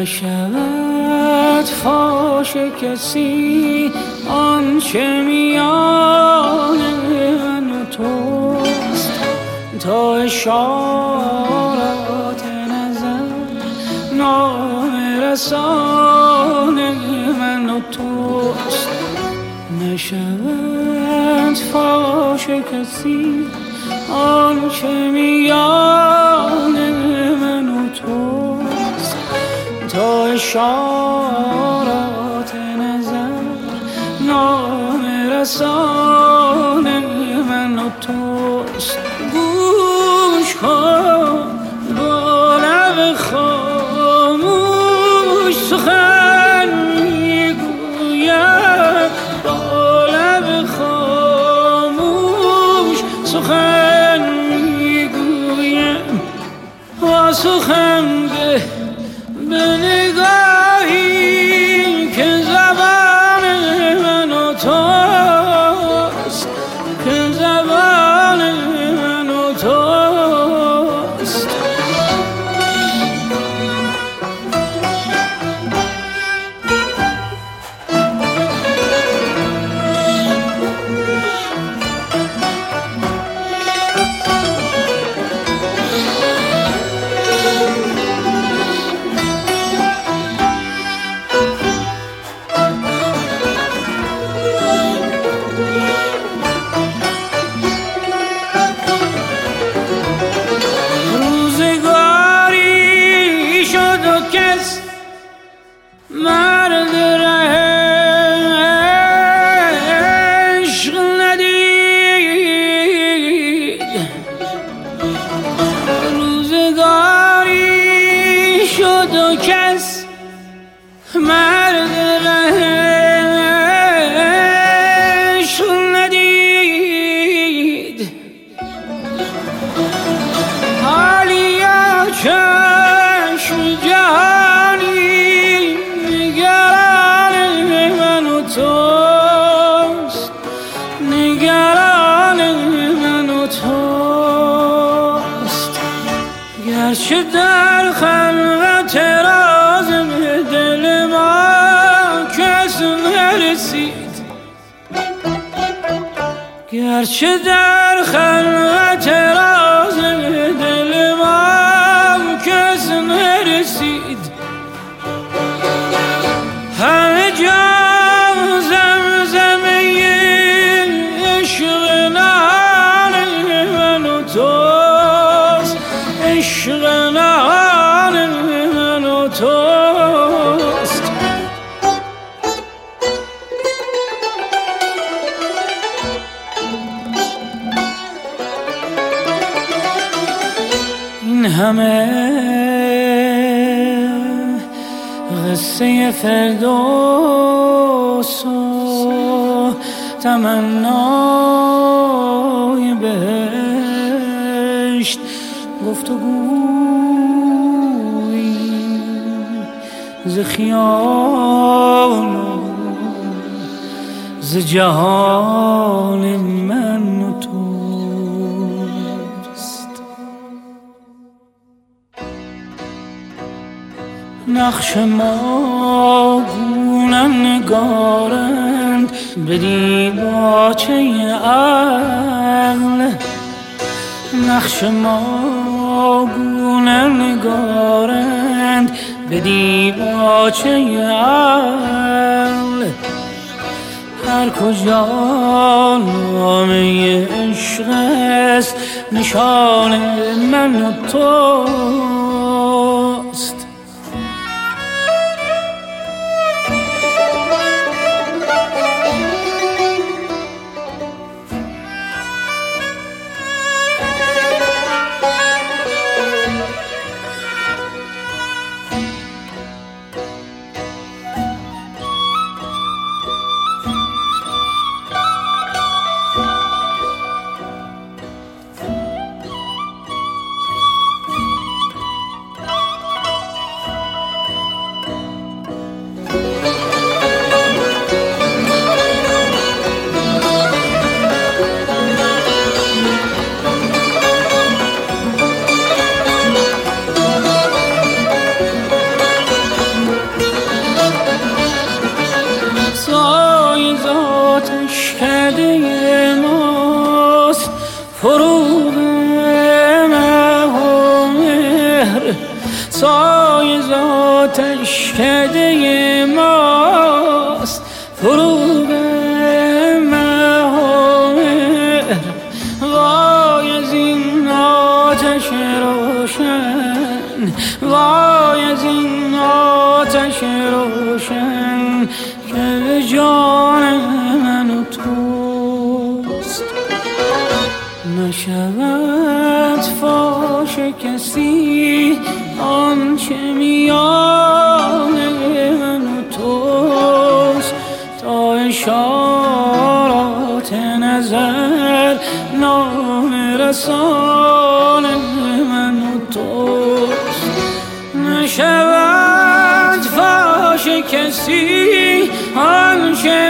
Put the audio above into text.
نشود فاش کسی آنچه میان من و توست. تا اشارات نظر نام رسان من و توست. نشود فاش کسی آنچه میان اشارات نظر نام رسان من و توست. گوش کن. گرچه در خلوت رازم دل ما کس نرسید گرچه در خلوت راز همه قصه فردوس و تمنای بهشت گفتگوی ز خیال و ز جهان من و توست نقش ما گونن نگارند به دیباچه عقل نقش ما گونن نگارند به دیباچه عقل هر کجا نامه عشق است نشان من و توست کده ماست فروغ مهامر وای از این آتش روشن وای از این آتش روشن که به جان من و توست نشود فاش کسی آنچه میان فاش کسی آنچه میان